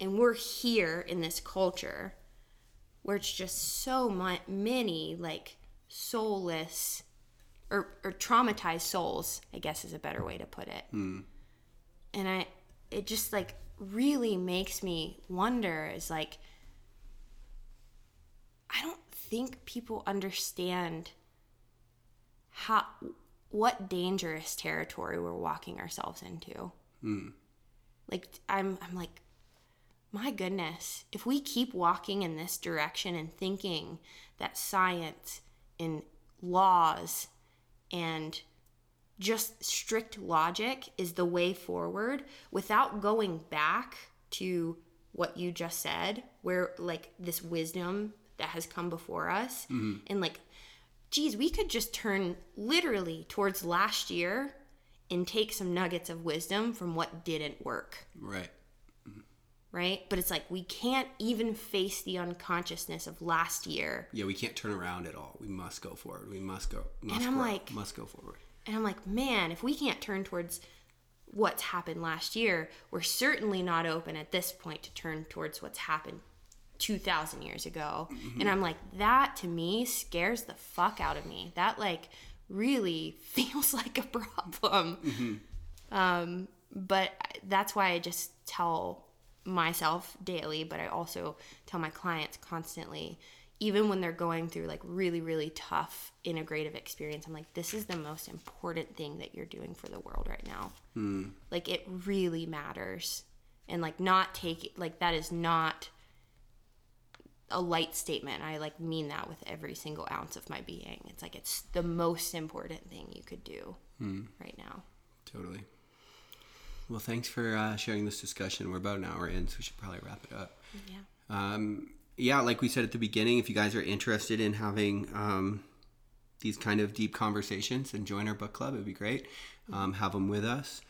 And we're here in this culture where it's just so many like soulless or, or traumatized souls i guess is a better way to put it. Hmm. And i it just like really makes me wonder is like i don't think people understand how what dangerous territory we're walking ourselves into. Hmm. Like i'm i'm like my goodness, if we keep walking in this direction and thinking that science and laws and just strict logic is the way forward without going back to what you just said, where like this wisdom that has come before us, mm-hmm. and like, geez, we could just turn literally towards last year and take some nuggets of wisdom from what didn't work Right. Mm-hmm. right? But it's like we can't even face the unconsciousness of last year. Yeah, we can't turn around at all. We must go forward. We must go. Must I'm grow, like- must go forward. And I'm like, man, if we can't turn towards what's happened last year, we're certainly not open at this point to turn towards what's happened 2,000 years ago. And mm-hmm. I'm like, that to me scares the fuck out of me. That like really feels like a problem. Mm-hmm. Um, but that's why I just tell myself daily, but I also tell my clients constantly, even when they're going through like really, really tough integrative experience. I'm like, this is the most important thing that you're doing for the world right now. Hmm. Like, it really matters. And like, not take like, that is not a light statement. I like mean that with every single ounce of my being. It's like it's the most important thing you could do right now. Totally. Well, thanks for uh, sharing this discussion. We're about an hour in, so we should probably wrap it up. Yeah. Um, yeah, like we said at the beginning, if you guys are interested in having um, these kind of deep conversations, and join our book club. It'd be great. Um, have them with us.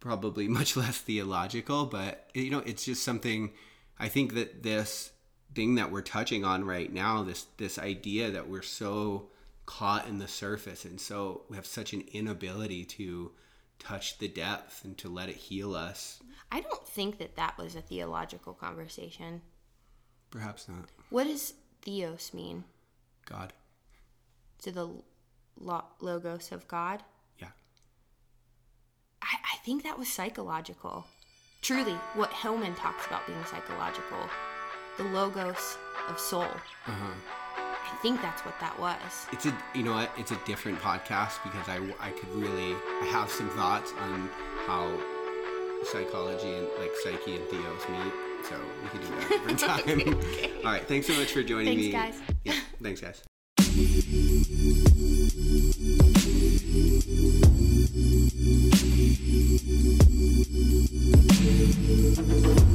Probably much less theological, but you know, it's just something. I think that this thing that we're touching on right now, this this idea that we're so caught in the surface, and so we have such an inability to touch the depth and to let it heal us. I don't think that that was a theological conversation. Perhaps not. What does theos mean? God. To the lo- logos of God? Yeah. I, I think that was psychological. Truly, what Hillman talks about being psychological, the logos of soul. Uh-huh. I think that's what that was. It's a you know what? It's a different podcast because I I could really I have some thoughts on how psychology and like psyche and theos meet. So we can do that different time. okay. All right. Thanks so much for joining thanks, me. Guys. Yeah, thanks, guys. Thanks, guys.